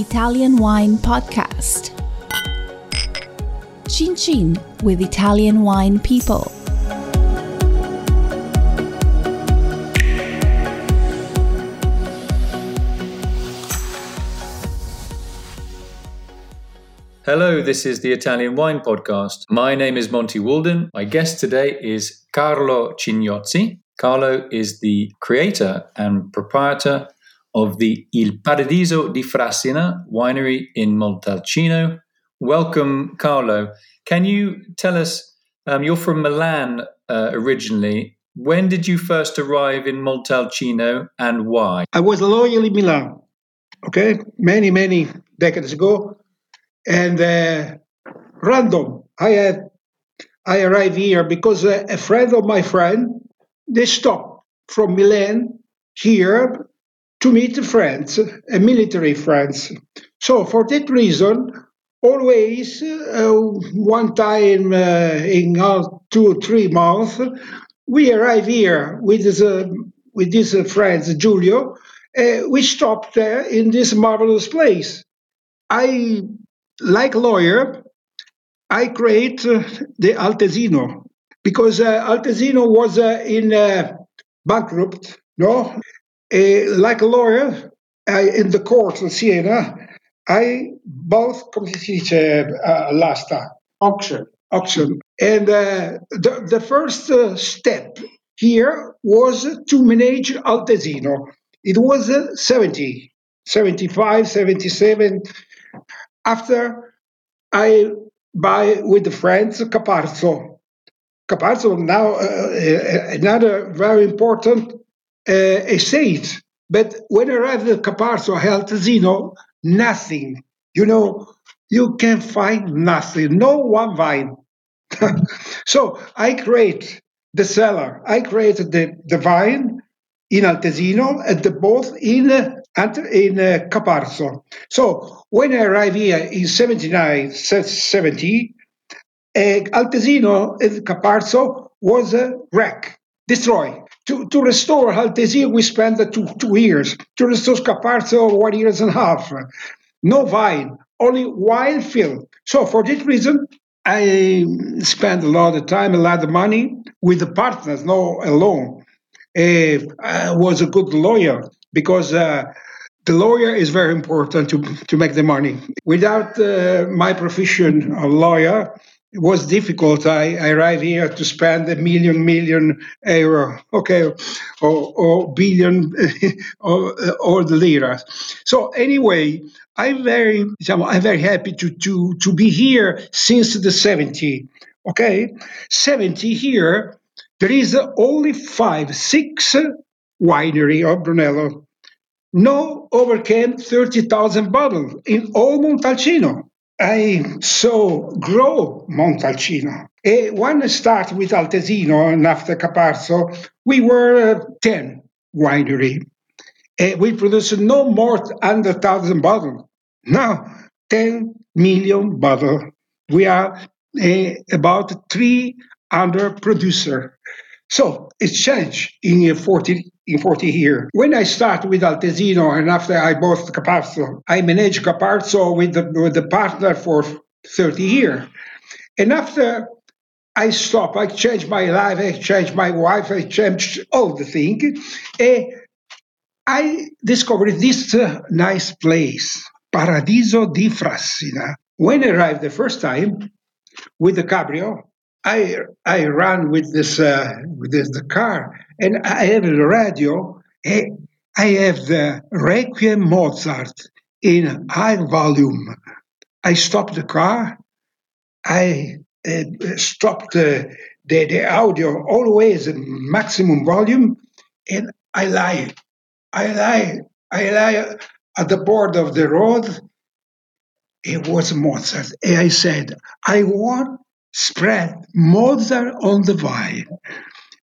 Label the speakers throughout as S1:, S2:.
S1: Italian Wine Podcast. Cin Cin with Italian Wine People.
S2: Hello, this is the Italian Wine Podcast. My name is Monty Waldin. My guest today is Carlo Cignozzi. Carlo is the creator and proprietor of the Il Paradiso di Frassina winery in Montalcino. Welcome, Carlo. Can you tell us, um, you're from Milan uh, originally. When did you first arrive in Montalcino and why?
S3: I was loyal in Milan, okay, many, many decades ago. And uh, random, I had I arrived here because uh, a friend of my friend they stopped from Milan here to meet friends, uh, military friends. So for that reason, always uh, one time uh, in uh, two or three months, we arrive here with uh, with these uh, friends, Giulio. we stopped in this marvelous place. I, like lawyer, I create the Altesino because Altesino was in bankrupt, no, like a lawyer I, in the court in Siena, I both, come si dice, uh, l'asta?
S4: Auction.
S3: Auction. And uh, the, the first uh, step here was to manage Altesino. It was uh, 70, 75, 77. After I buy with the friends Caparzo. Caparzo now uh, another very important uh, estate. But when I arrived at Caparzo, Altesino, nothing. You know, you can find nothing, no one vine. so I create the cellar, I created the, the vine in Altesino and the both in in uh, Caparzo. So when I arrived here in 79, 70, uh, Altesino and Caparzo was a wreck, destroyed. To, to restore Altesino, we spent two, two years. To restore Caparzo, one years and a half no vine, only wild field. So for this reason, I spent a lot of time, a lot of money with the partners, not alone. Uh, I was a good lawyer because uh, the lawyer is very important to, to make the money. Without uh, my profession of lawyer, it was difficult. I, I arrived here to spend a million, million euro, okay, or, or billion, or, or the lira. So anyway, I'm very, I'm very happy to, to, to be here since the 70. Okay, 70 here, there is only five, six winery of Brunello. No overcame 30,000 bottles in all Montalcino. I saw grow Montalcino. When I started with Altesino and after Caparzo, we were uh, 10 winery. We produced no more than 100,000 bottles. Now, 10 million bottles. We are uh, about 300 producer. So it's changed in 40 in 40 years. When I started with Altesino and after I bought Caparzo, I managed Caparzo with the, with the partner for 30 years. And after I stopped, I changed my life, I changed my wife, I changed all the things. And I discovered this uh, nice place, Paradiso di Frassina. When I arrived the first time with the Cabrio, I I ran with this uh, with this, the car, and I have the radio. I have the Requiem Mozart in high volume. I stopped the car. I uh, stopped the, the the audio always in maximum volume, and I lie, I lie, I lie at the board of the road. It was Mozart. And I said, I want spread Mozart on the vine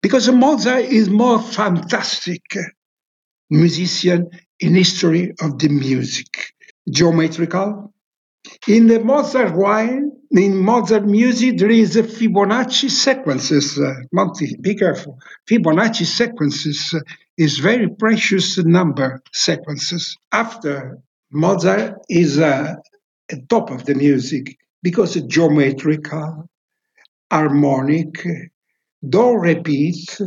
S3: because Mozart is more fantastic musician in history of the music, geometrical. In the Mozart wine, in Mozart music, there is a Fibonacci sequences. Uh, Monty, be careful. Fibonacci sequences is very precious number sequences. After Mozart is uh, top of the music because it's geometrical, harmonic, don't repeat,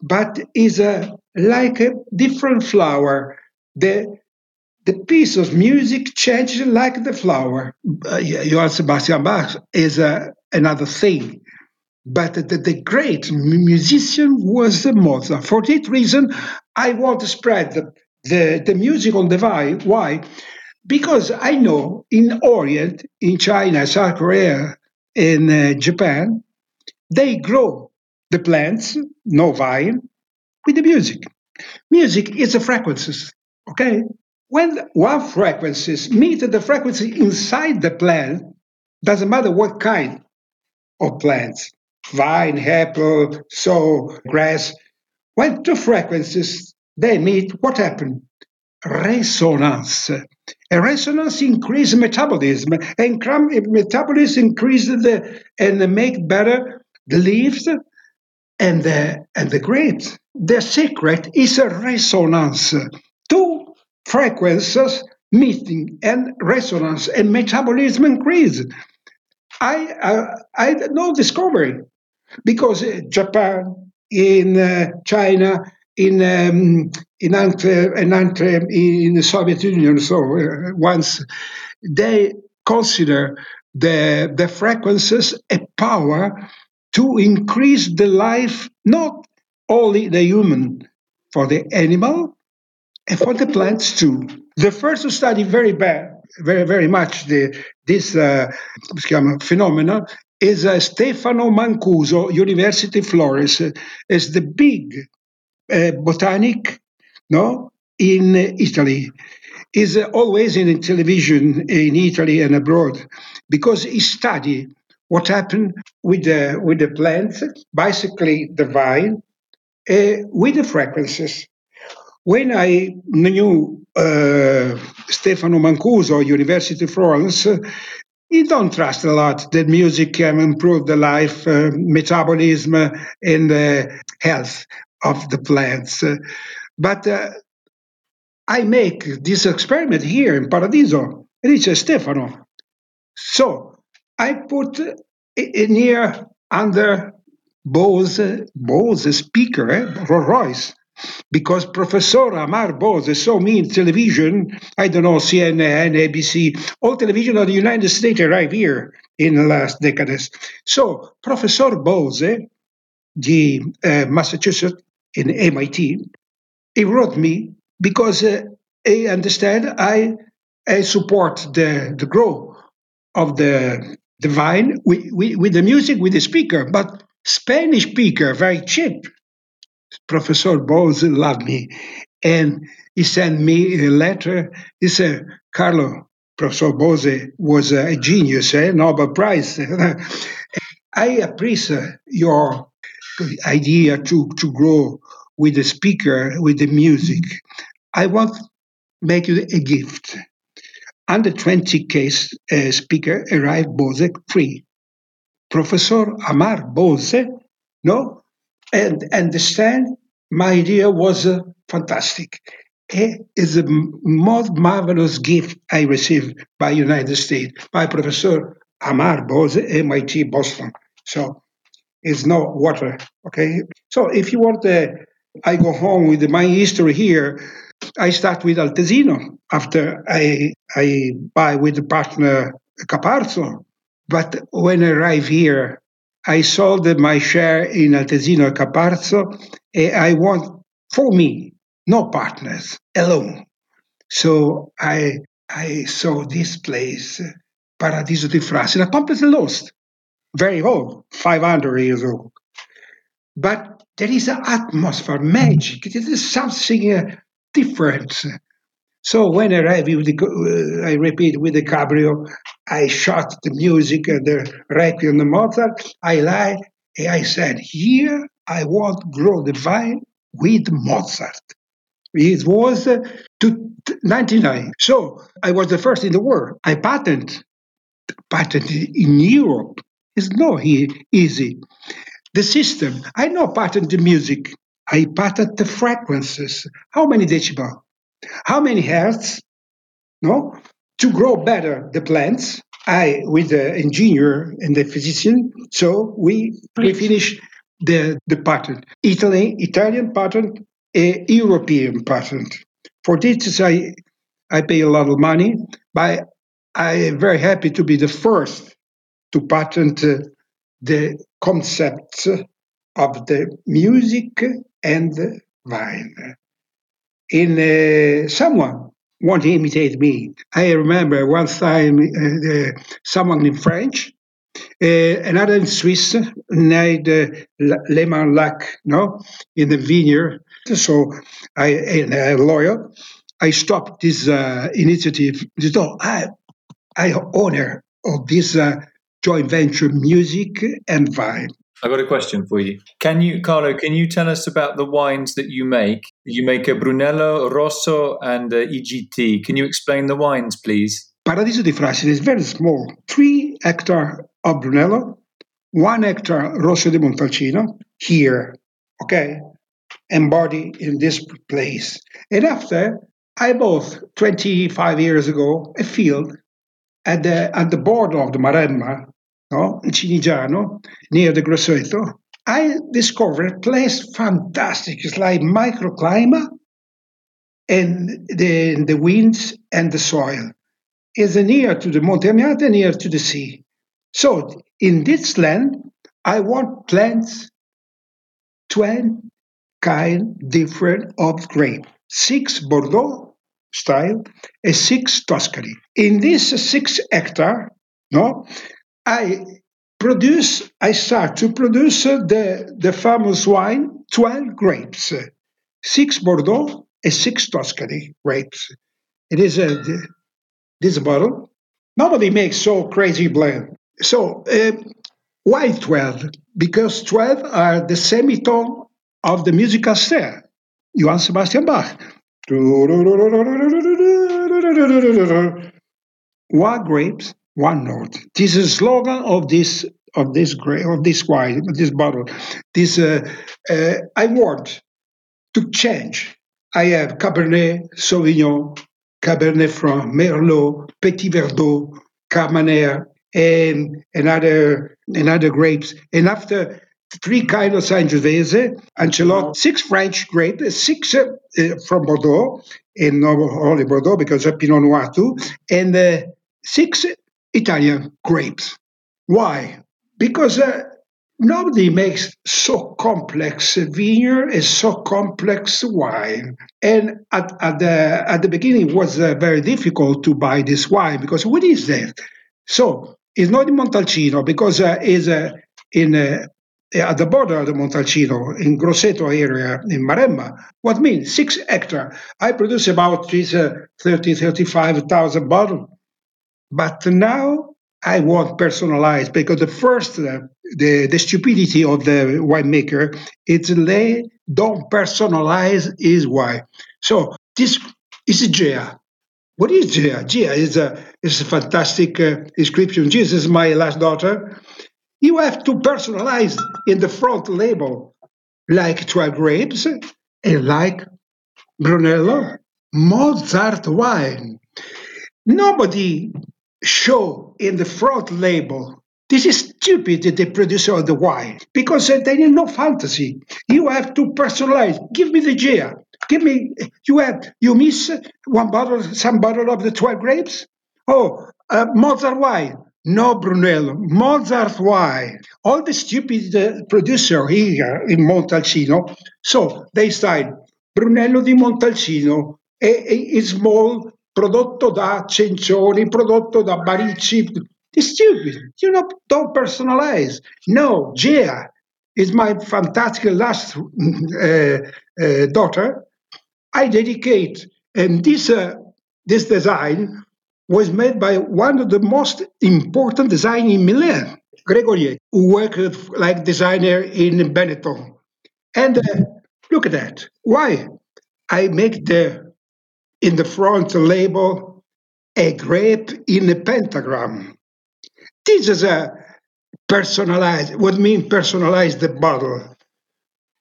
S3: but is a like a different flower. The the piece of music changes like the flower. Uh, Johann Sebastian Bach is uh, another thing. But the, the great musician was Mozart. For that reason, I want to spread the, the, the music on the vine. Why? Because I know in Orient, in China, South Korea, in uh, Japan, they grow the plants, no vine, with the music. Music is the frequencies, okay? When one frequencies meet the frequency inside the plant, doesn't matter what kind of plants, vine, apple, so grass. When two frequencies they meet, what happened? Resonance. A resonance increases metabolism, and metabolism increases the and make better the leaves and the and the grapes. The secret is a resonance. Two frequencies meeting and resonance and metabolism increase. I uh, I no discovery because Japan, in uh, China, in um, in, Ante, in, Ante, in the Soviet Union, so uh, once they consider the the frequencies a power to increase the life not only the human for the animal and for the plants too. The first to study very bad, very very much the this uh, phenomenon is uh, Stefano Mancuso, University Flores, uh, is the big botanic, no, in Italy. Is uh, always in television in Italy and abroad because he studied what happened with the with the plants, basically the vine, uh, with the frequencies. When I knew uh, Stefano Mancuso, University of Florence, he don't trust a lot that music can improve the life, uh, metabolism, uh, and the health of the plants. But uh, I make this experiment here in Paradiso, it's Stefano. So I put in here under Bose, Bose speaker, eh, Rolls Royce, because Professor Amar Bose saw me in television, I don't know, CNN, ABC, all television of the United States arrived here in the last decades. So Professor Bose, the uh, Massachusetts in MIT, he wrote me because uh, he understand I, I support the, the growth of the, the vine with, with, with the music, with the speaker, but Spanish speaker, very cheap Professor Bose loved me. And he sent me a letter. He said, Carlo, Professor Bose was a genius, eh? Nobel Prize. I appreciate your idea to, to grow with the speaker, with the music. I want make you a gift. Under 20 case uh, speaker arrived Bose free. Professor Amar Bose, no, and understand my idea was uh, fantastic. It is a most marvelous gift I received by United States, by Professor Amar Bose, MIT Boston. So it's no water, okay? So if you want, uh, I go home with my history here. I start with Altesino after I, I buy with the partner Caparzo. But when I arrive here, I sold my share in Altesino Caparzo. I want, for me, no partners, alone. So I I saw this place, Paradiso di Frassina completely lost, very old, 500 years old. But there is an atmosphere, magic. It is something uh, different. So when I arrived the, uh, I repeat, with the cabrio, I shot the music, uh, the Requiem, the Mozart. I lie, I said, here I want grow the vine with Mozart. It was uh, to 99. So I was the first in the world. I patent, patent in Europe. It's not easy. The system, I know patent the music. I patent the frequencies. How many decibel? How many hertz? no, to grow better the plants. I, with the engineer and the physician, so we we finish the the patent, Italy Italian patent, a European patent. For this, I I pay a lot of money, but I am very happy to be the first to patent uh, the concepts of the music and the wine. In uh, someone want to imitate me. I remember one time uh, someone in French, uh, another in Swiss, named uh, Le Lac, no, in the vineyard. So I, and a lawyer, I stopped this uh, initiative. So I, I owner of this uh, joint venture, music and wine.
S2: I've got a question for you. Can you, Carlo? Can you tell us about the wines that you make? You make a Brunello, Rosso, and a IGT. Can you explain the wines, please?
S3: Paradiso di Frassina is very small, three hectare of Brunello, one hectare Rosso di Montalcino here, okay, embodied in this place. And after, I bought 25 years ago a field at the at the border of the Maremma no? in Cinigiano, near the Grosseto, I discovered a place fantastic. It's like microclimate and the, the winds and the soil. It's near to the Monte Amiata, near to the sea. So in this land, I want plants 12 kind different of grape. Six Bordeaux style and six Tuscany. In this six hectare, no, I produce, I start to produce the, the famous wine, 12 grapes, six Bordeaux and six Tuscany grapes. It is a, this bottle. Nobody makes so crazy blend. So, uh, why 12? Because 12 are the semitone of the musical style. Johann Sebastian Bach. One grapes, one note. This is a slogan of this of this gray, of this wine, this bottle. This uh, uh, I want to change. I have Cabernet Sauvignon, Cabernet Franc, Merlot, Petit Verdot, Carmenère, and another another grapes. And after three kind of Sangiovese, Ancelotta, six French grapes, six uh, uh, from Bordeaux, and not only Bordeaux because of Pinot Noir too, and uh, six Italian grapes. Why? Because uh, nobody makes so complex vineyard and so complex wine. And at, at, the, at the beginning, it was uh, very difficult to buy this wine because what is that? So it's not in Montalcino because uh, it's uh, in uh, at the border of the Montalcino, in Grosseto area, in Maremma. What means? Six hectare. I produce about 30, 35,000 bottles but now I want personalized because the first, uh, the, the stupidity of the winemaker, it's they don't personalize his wine. So this is Gea. What is Gea? Gea is a, is a fantastic uh, description. Jesus is my last daughter. You have to personalize in the front label, like 12 grapes and like Brunello, Mozart wine. Nobody show in the front label. This is stupid the producer of the wine because uh, they need no fantasy. You have to personalize. Give me the Gea give me you have you miss one bottle some bottle of the 12 grapes? Oh uh, mozart wine no brunello mozart wine all the stupid uh, producer here in montalcino. So they style brunello di montalcino a, a, a small prodotto da Cencioni, prodotto da Baricci. It's stupid. You know, don't personalize. No, Gea is my fantastic last uh, uh, daughter. I dedicate, and this uh, this design was made by one of the most important designers in Milan, Gregorier, who worked like designer in Benetton. And uh, look at that. Why? I make the in the front label a grape in a pentagram. This is a personalized, what mean personalized the bottle.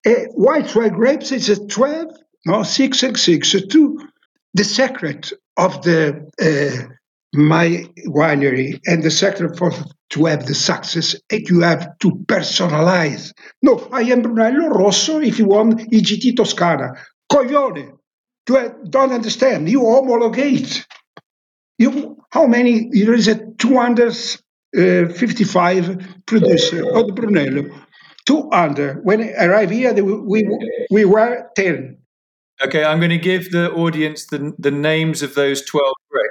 S3: A white red grapes is a 12, no, 6 and 6, two, the secret of the uh, my winery and the secret for to have the success is you have to personalize. No, I am Brunello Rosso if you want IGT Toscana. Coglione. You don't understand. You homologate. You how many there is a 255 uh, producer of Brunello. 200. When I arrived here, we, we were 10.
S2: Okay, I'm going to give the audience the, the names of those 12 grapes.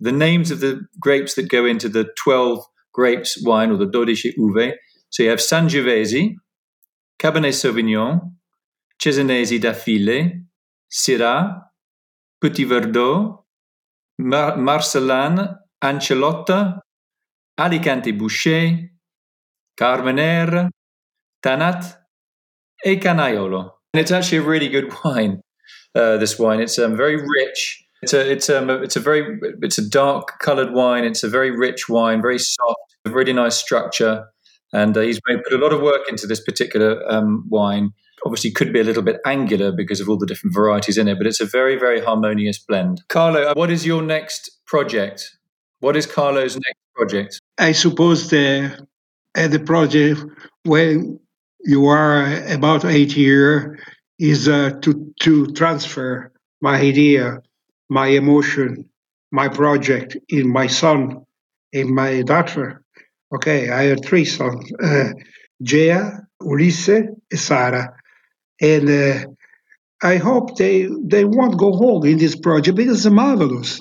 S2: The names of the grapes that go into the 12 grapes wine or the Dodici Uve. So you have Sangiovese, Cabernet Sauvignon, Cesanese d'Affile, Syrah, Petit Verdot, Mar- Marselan, Ancelotta, Alicante Bouschet, Carmenere, Tannat, e Canaiolo. And it's actually a really good wine. Uh, this wine, it's um, very rich. It's a it's um it's a very it's a dark coloured wine. It's a very rich wine, very soft, a really nice structure. And uh, he's put a lot of work into this particular um, wine. Obviously, could be a little bit angular because of all the different varieties in it, but it's a very very harmonious blend. Carlo, what is your next project? What is Carlo's next project?
S3: I suppose the uh, the project when you are about eight year is uh, to to transfer my idea, my emotion, my project in my son, in my daughter. Okay, I have three sons: uh, Gea, Ulisse, and Sarah, and uh, I hope they they won't go home in this project because it's marvelous.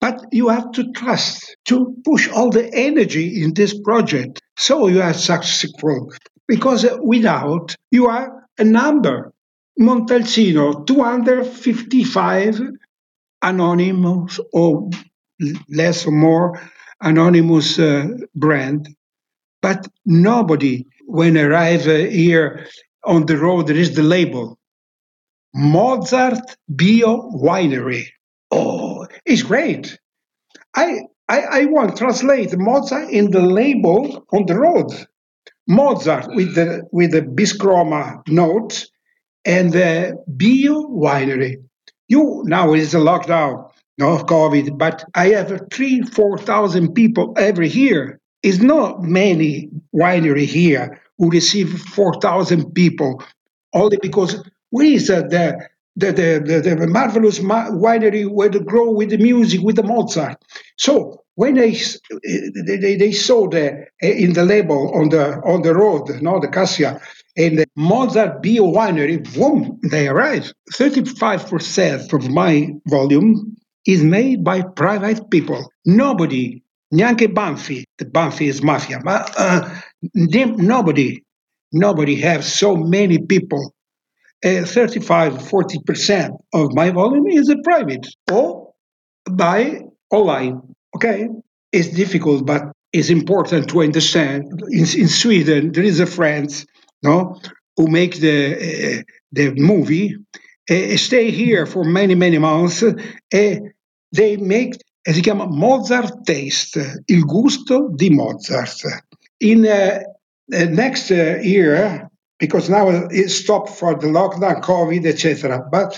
S3: But you have to trust to push all the energy in this project so you are successful. Because without, you are a number. Montalcino, 255 anonymous or less or more anonymous uh, brand. But nobody, when arrive uh, here on the road, there is the label Mozart Bio Winery. Oh, it's great. I, I, I want translate Mozart in the label on the road. Mozart with the with the Biscroma note and the Bio Winery. You now is a lockdown, no COVID, but I have three, four thousand people every year. It's not many winery here who receive four thousand people only because we is uh, the the, the, the, marvelous winery where they grow with the music, with the Mozart. So when they they, they saw the in the label on the on the road, no, the Cassia, and the Mozart Bio Winery, boom, they arrived. Thirty-five percent of my volume is made by private people. Nobody, neanche Banfi, the Banfi is mafia, but uh, nobody, nobody has so many people. Uh, 35, 40% of my volume is a private or by online. Okay, it's difficult, but it's important to understand. In, in Sweden, there is a friend, no, who make the uh, the movie, uh, stay here for many many months. Uh, they make si chiama Mozart Taste, il gusto di Mozart. In uh, next uh, year, because now it stopped for the lockdown, COVID, etc. But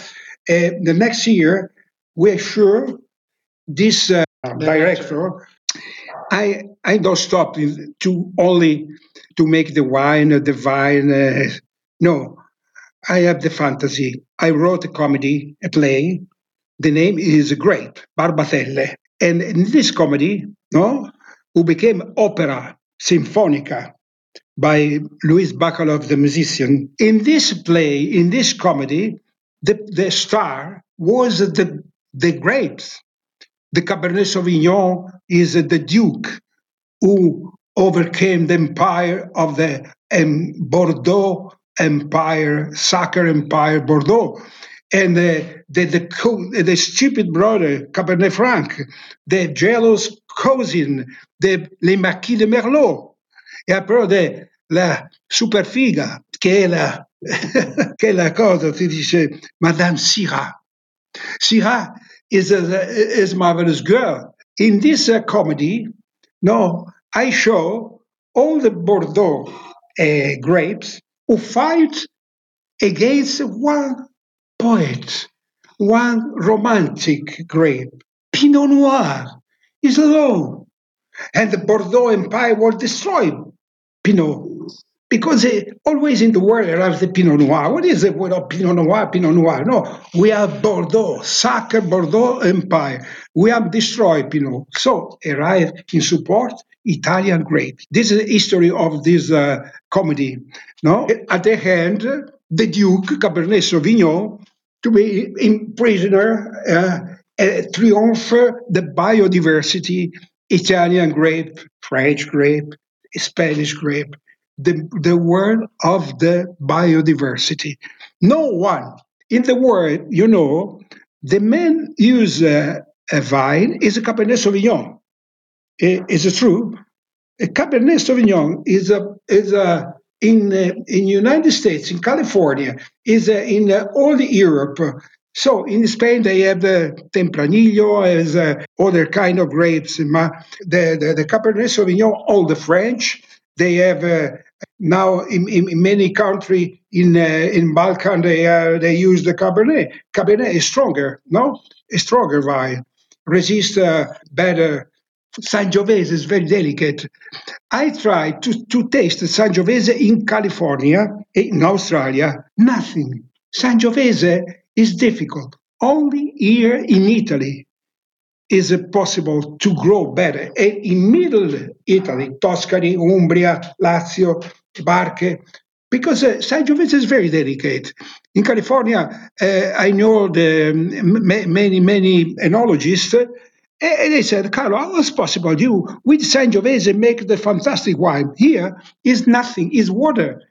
S3: uh, the next year, we're sure this uh, director, I I don't stop to only to make the wine, the vine. Uh, no, I have the fantasy. I wrote a comedy, a play. The name is Grape, Barbatelle. And in this comedy, no, who became opera sinfonica by Luis Bacalov, the musician. In this play, in this comedy, the, the star was the, the grapes the Cabernet Sauvignon is the Duke who overcame the empire of the um, Bordeaux empire, Sacre empire, Bordeaux. And the, the, the, the stupid brother, Cabernet Franc, the jealous cousin, the, les Marquis de Merlot. Après, de, la superfiga, che è la, che la cosa, si dice Madame Syrah. Syrah is a is marvelous girl. In this uh, comedy, no, I show all the Bordeaux uh, grapes who fight against one poet. one romantic grape. Pinot Noir is alone. And the Bordeaux Empire will destroy Pinot because always in the world arrives the Pinot Noir. What is the word of Pinot Noir? Pinot Noir. No, we have Bordeaux, Sacre Bordeaux Empire. We have destroyed Pinot. So arrive in support Italian grape. This is the history of this uh, comedy. No, at the end, the Duke Cabernet Sauvignon to be in prisoner, uh, uh, triumph the biodiversity, Italian grape, French grape, Spanish grape the, the word of the biodiversity. No one in the world, you know, the men use uh, a vine is a Cabernet Sauvignon. Is it true? A Cabernet Sauvignon is a is a in uh, in United States, in California, is uh, in uh, all Europe. So in Spain they have uh, Tempranillo as other kind of grapes. The, the the Cabernet Sauvignon, all the French, they have now in, in, many countries in uh, in Balkan they uh, they use the Cabernet. Cabernet is stronger, no, a stronger wine, resist uh, better. Sangiovese is very delicate. I tried to, to taste Sangiovese in California, in Australia, nothing. Sangiovese is difficult. Only here in Italy is it possible to grow better. And in middle Italy, Tuscany, Umbria, Lazio, Marche, because uh, Sangiovese is very delicate. In California, uh, I know the many, many enologists, and they said, Carlo, how is possible you, with Sangiovese, make the fantastic wine? Here is nothing, is water,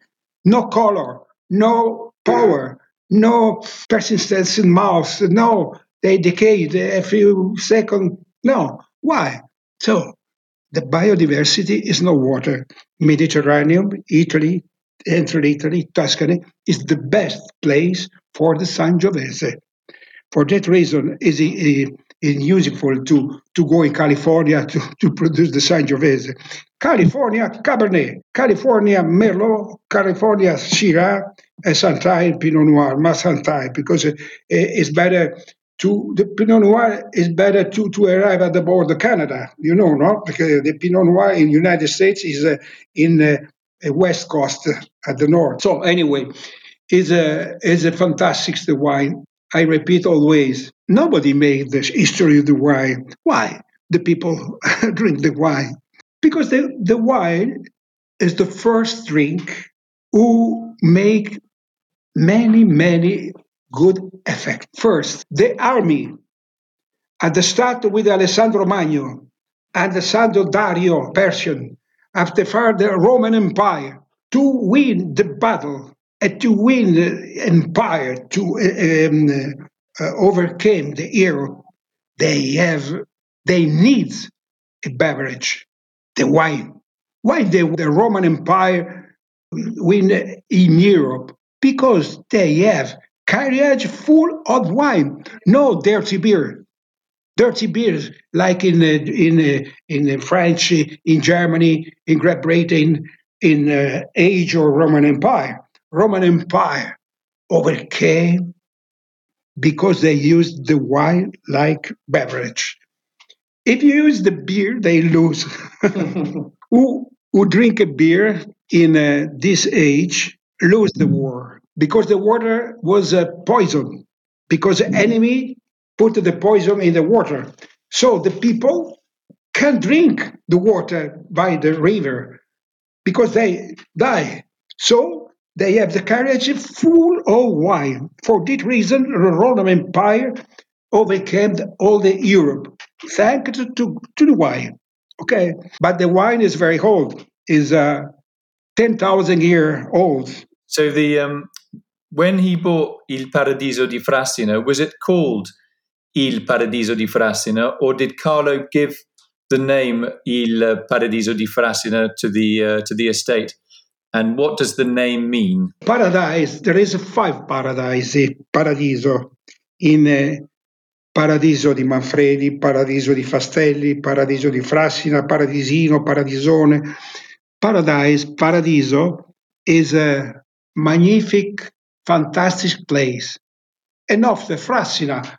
S3: no color, no power, no persistence in mouth, no they decayed a few seconds. No. Why? So the biodiversity is no water. Mediterranean, Italy, Central Italy, Tuscany is the best place for the Sangiovese. For that reason, is useful to, to go in California to, to produce the Sangiovese. California Cabernet, California Merlot, California Syrah, and sometimes Pinot Noir, Massantai, because it's better to the Pinot Noir is better to, to arrive at the border Canada, you know, no? Because the Pinot Noir in United States is uh, in uh, west coast uh, at the north. So anyway, is a is a fantastic wine. I repeat always, nobody made the history of the wine. Why? The people drink the wine because the, the wine is the first drink who make many many good effect. First, the army, at the start with Alessandro Magno and Alessandro Dario Persian, after the Roman Empire, to win the battle and to win the empire, to um, uh, overcome the Europe, they have, they need a beverage, the wine. Why the, the Roman Empire win in Europe? Because they have carriage full of wine, no dirty beer. Dirty beers like in uh, in uh, in French, in Germany, in Great Britain, in Age or Roman Empire. Roman Empire overcame because they used the wine like beverage. If you use the beer, they lose. who who drink a beer in uh, this age lose the war because the water was a poison, because the enemy put the poison in the water. So the people can drink the water by the river because they die. So they have the carriage full of wine. For that reason, the Roman Empire overcame all the Europe, thanks to, to, to, the wine. Okay, but the wine is very old, is uh, 10,000 year old.
S2: So the um, when he bought Il Paradiso di Frassino, was it called Il Paradiso di Frassino, or did Carlo give the name Il Paradiso di Frassino to the uh, to the estate? And what does the name mean?
S3: Paradise. There is five paradise. Paradiso in uh, Paradiso di Manfredi, Paradiso di Fastelli, Paradiso di Frassina, Paradisino, Paradisone. Paradise, Paradiso is a magnific fantastic place. enough the Frassina.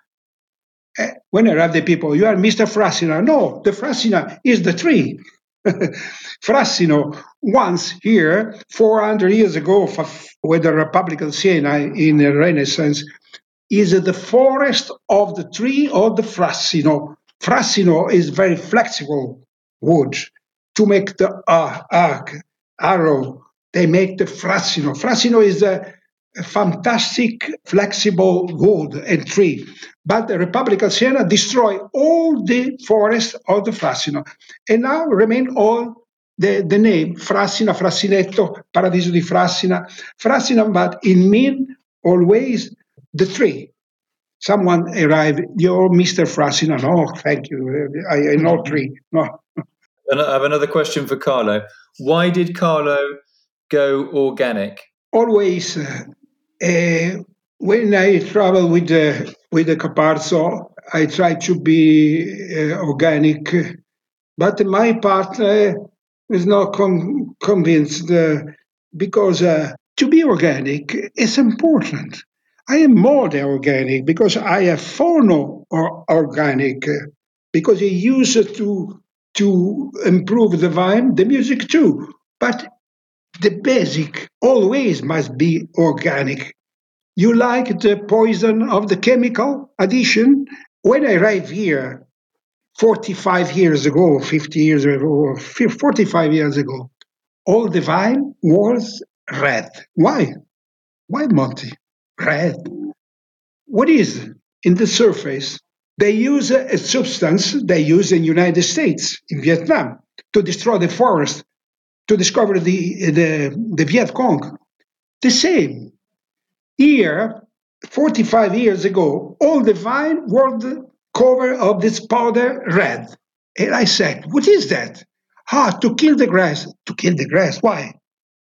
S3: Uh, when I arrive, the people, you are Mr. Frassina. No, the Frassina is the tree. Frassino once here, 400 years ago, with the Republican Siena in the Renaissance, is the forest of the tree of the Frassino. Frassino is very flexible wood to make the uh, arc, arrow. They make the Frassino. Frassino is a fantastic, flexible wood and tree. But the Republican Siena destroy all the forest of the Frassino. And now remain all the, the name Frassina, Frassinetto, Paradiso di Frassina. Frassina, but it means always the tree. Someone arrived, you're Mr. Frassina. No, thank you. I, I know tree. No.
S2: And I have another question for Carlo. Why did Carlo go organic?
S3: Always, uh, when I travel with the with the Caparzo, I try to be uh, organic, but my partner is not com- convinced because uh, to be organic is important. I am more than organic because I have phono or organic because he used to to improve the vine, the music too. But the basic always must be organic. You like the poison of the chemical addition? When I arrived here 45 years ago, 50 years ago, 45 years ago, all the vine was red. Why? Why, Monty? red. What is in the surface? They use a substance they use in United States, in Vietnam, to destroy the forest, to discover the, the, the Viet Cong. The same. Here, 45 years ago, all the vine was cover of this powder red. And I said, what is that? Ah, to kill the grass. To kill the grass. Why?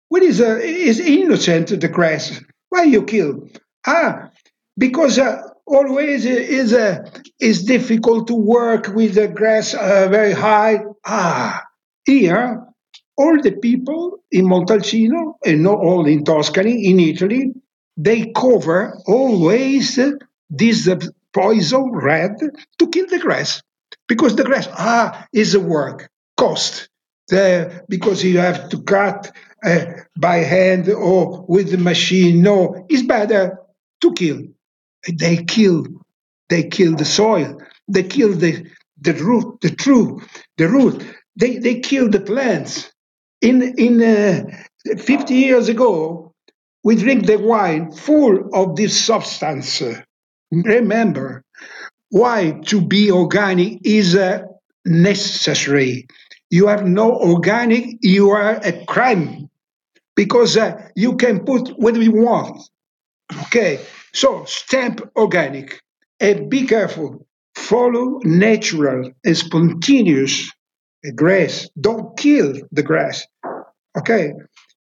S3: What is, uh, is innocent, the grass? Why you kill? Ah, because uh, always is uh, is difficult to work with the grass uh, very high. Ah, here all the people in Montalcino and not all in Tuscany, in Italy, they cover always this poison red to kill the grass because the grass ah is a work cost the, because you have to cut uh, by hand or with the machine. No, it's better to kill. They kill, they kill the soil, they kill the, the root, the true, the root. They, they kill the plants. In, in uh, 50 years ago, we drink the wine full of this substance. Remember, why to be organic is uh, necessary. You have no organic, you are a crime because uh, you can put what you want. Okay, so stamp organic and be careful. Follow natural and spontaneous grass. Don't kill the grass. Okay,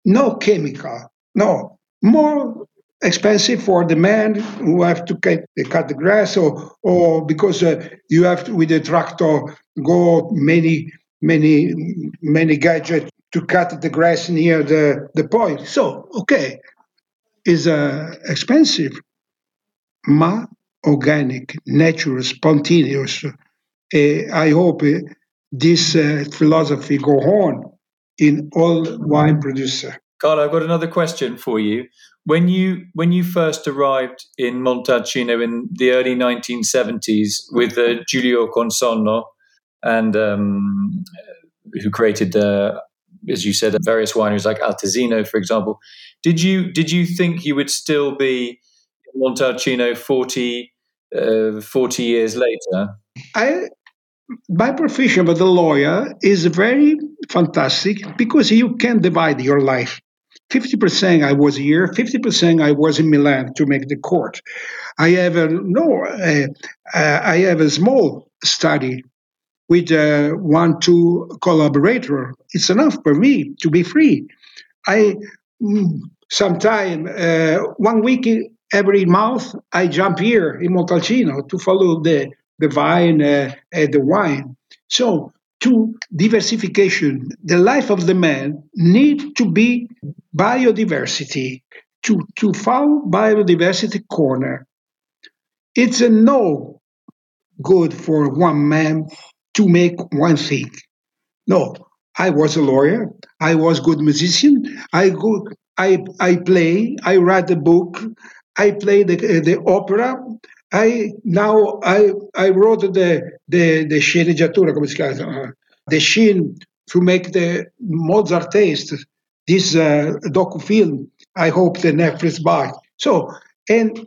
S3: no chemical. No more expensive for the man who have to cut, the grass or or because uh, you have to with the tractor go many many many gadgets to cut the grass near the the point. So okay, is uh, expensive, ma organic, natural, spontaneous. Uh, I hope uh, this uh, philosophy go on in all wine producer.
S2: Carlo, I've got another question for you. When you when you first arrived in Montalcino in the early 1970s with uh, Giulio Consonno and um, who created uh, as you said, various wineries like Altesino, for example. Did you did you think you would still be in Montalcino 40, uh, 40 years later?
S3: I, my profession but a lawyer is very fantastic because you can divide your life. 50% I was here, 50% I was in Milan to make the court. I have a no, uh, uh, I have a small study with a one two collaborator. It's enough for me to be free. I mm, sometime uh, one week every month I jump here in Montalcino to follow the the vine uh, and the wine. So to diversification, the life of the man need to be biodiversity to to follow biodiversity corner. it's a no good for one man to make one thing. No, I was a lawyer. I was good musician. I go, I I play. I write a book. I play the the opera. I now I I wrote the the the sceneggiatura, come si chiama, the scene to make the Mozart taste. This uh, docu film. I hope the Netflix buy. So and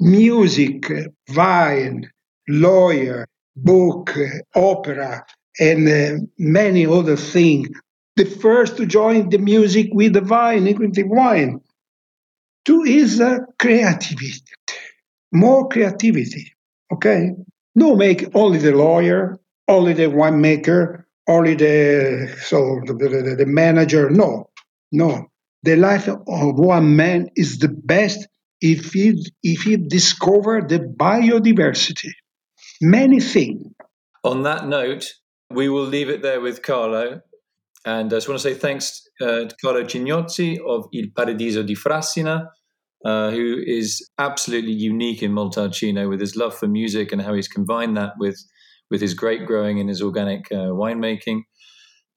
S3: music, wine, lawyer, book, opera, and uh, many other things. The first to join the music with the wine, the wine. Two is uh, creativity, more creativity. Okay, no make only the lawyer, only the winemaker, only the so the, the, the manager. No, no. The life of one man is the best if he if he discover the biodiversity. Many things.
S2: On that note, we will leave it there with Carlo. And I just want to say thanks uh, to Carlo Cignozzi of Il Paradiso di Frassina, uh, who is absolutely unique in Montalcino with his love for music and how he's combined that with, with his grape growing and his organic uh, winemaking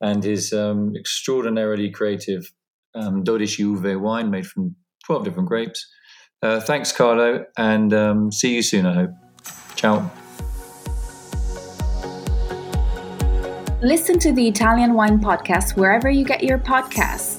S2: and his um, extraordinarily creative um, Dodici Uve wine made from 12 different grapes. Uh, thanks, Carlo, and um, see you soon, I hope. Ciao.
S1: Listen to the Italian Wine Podcast wherever you get your podcasts.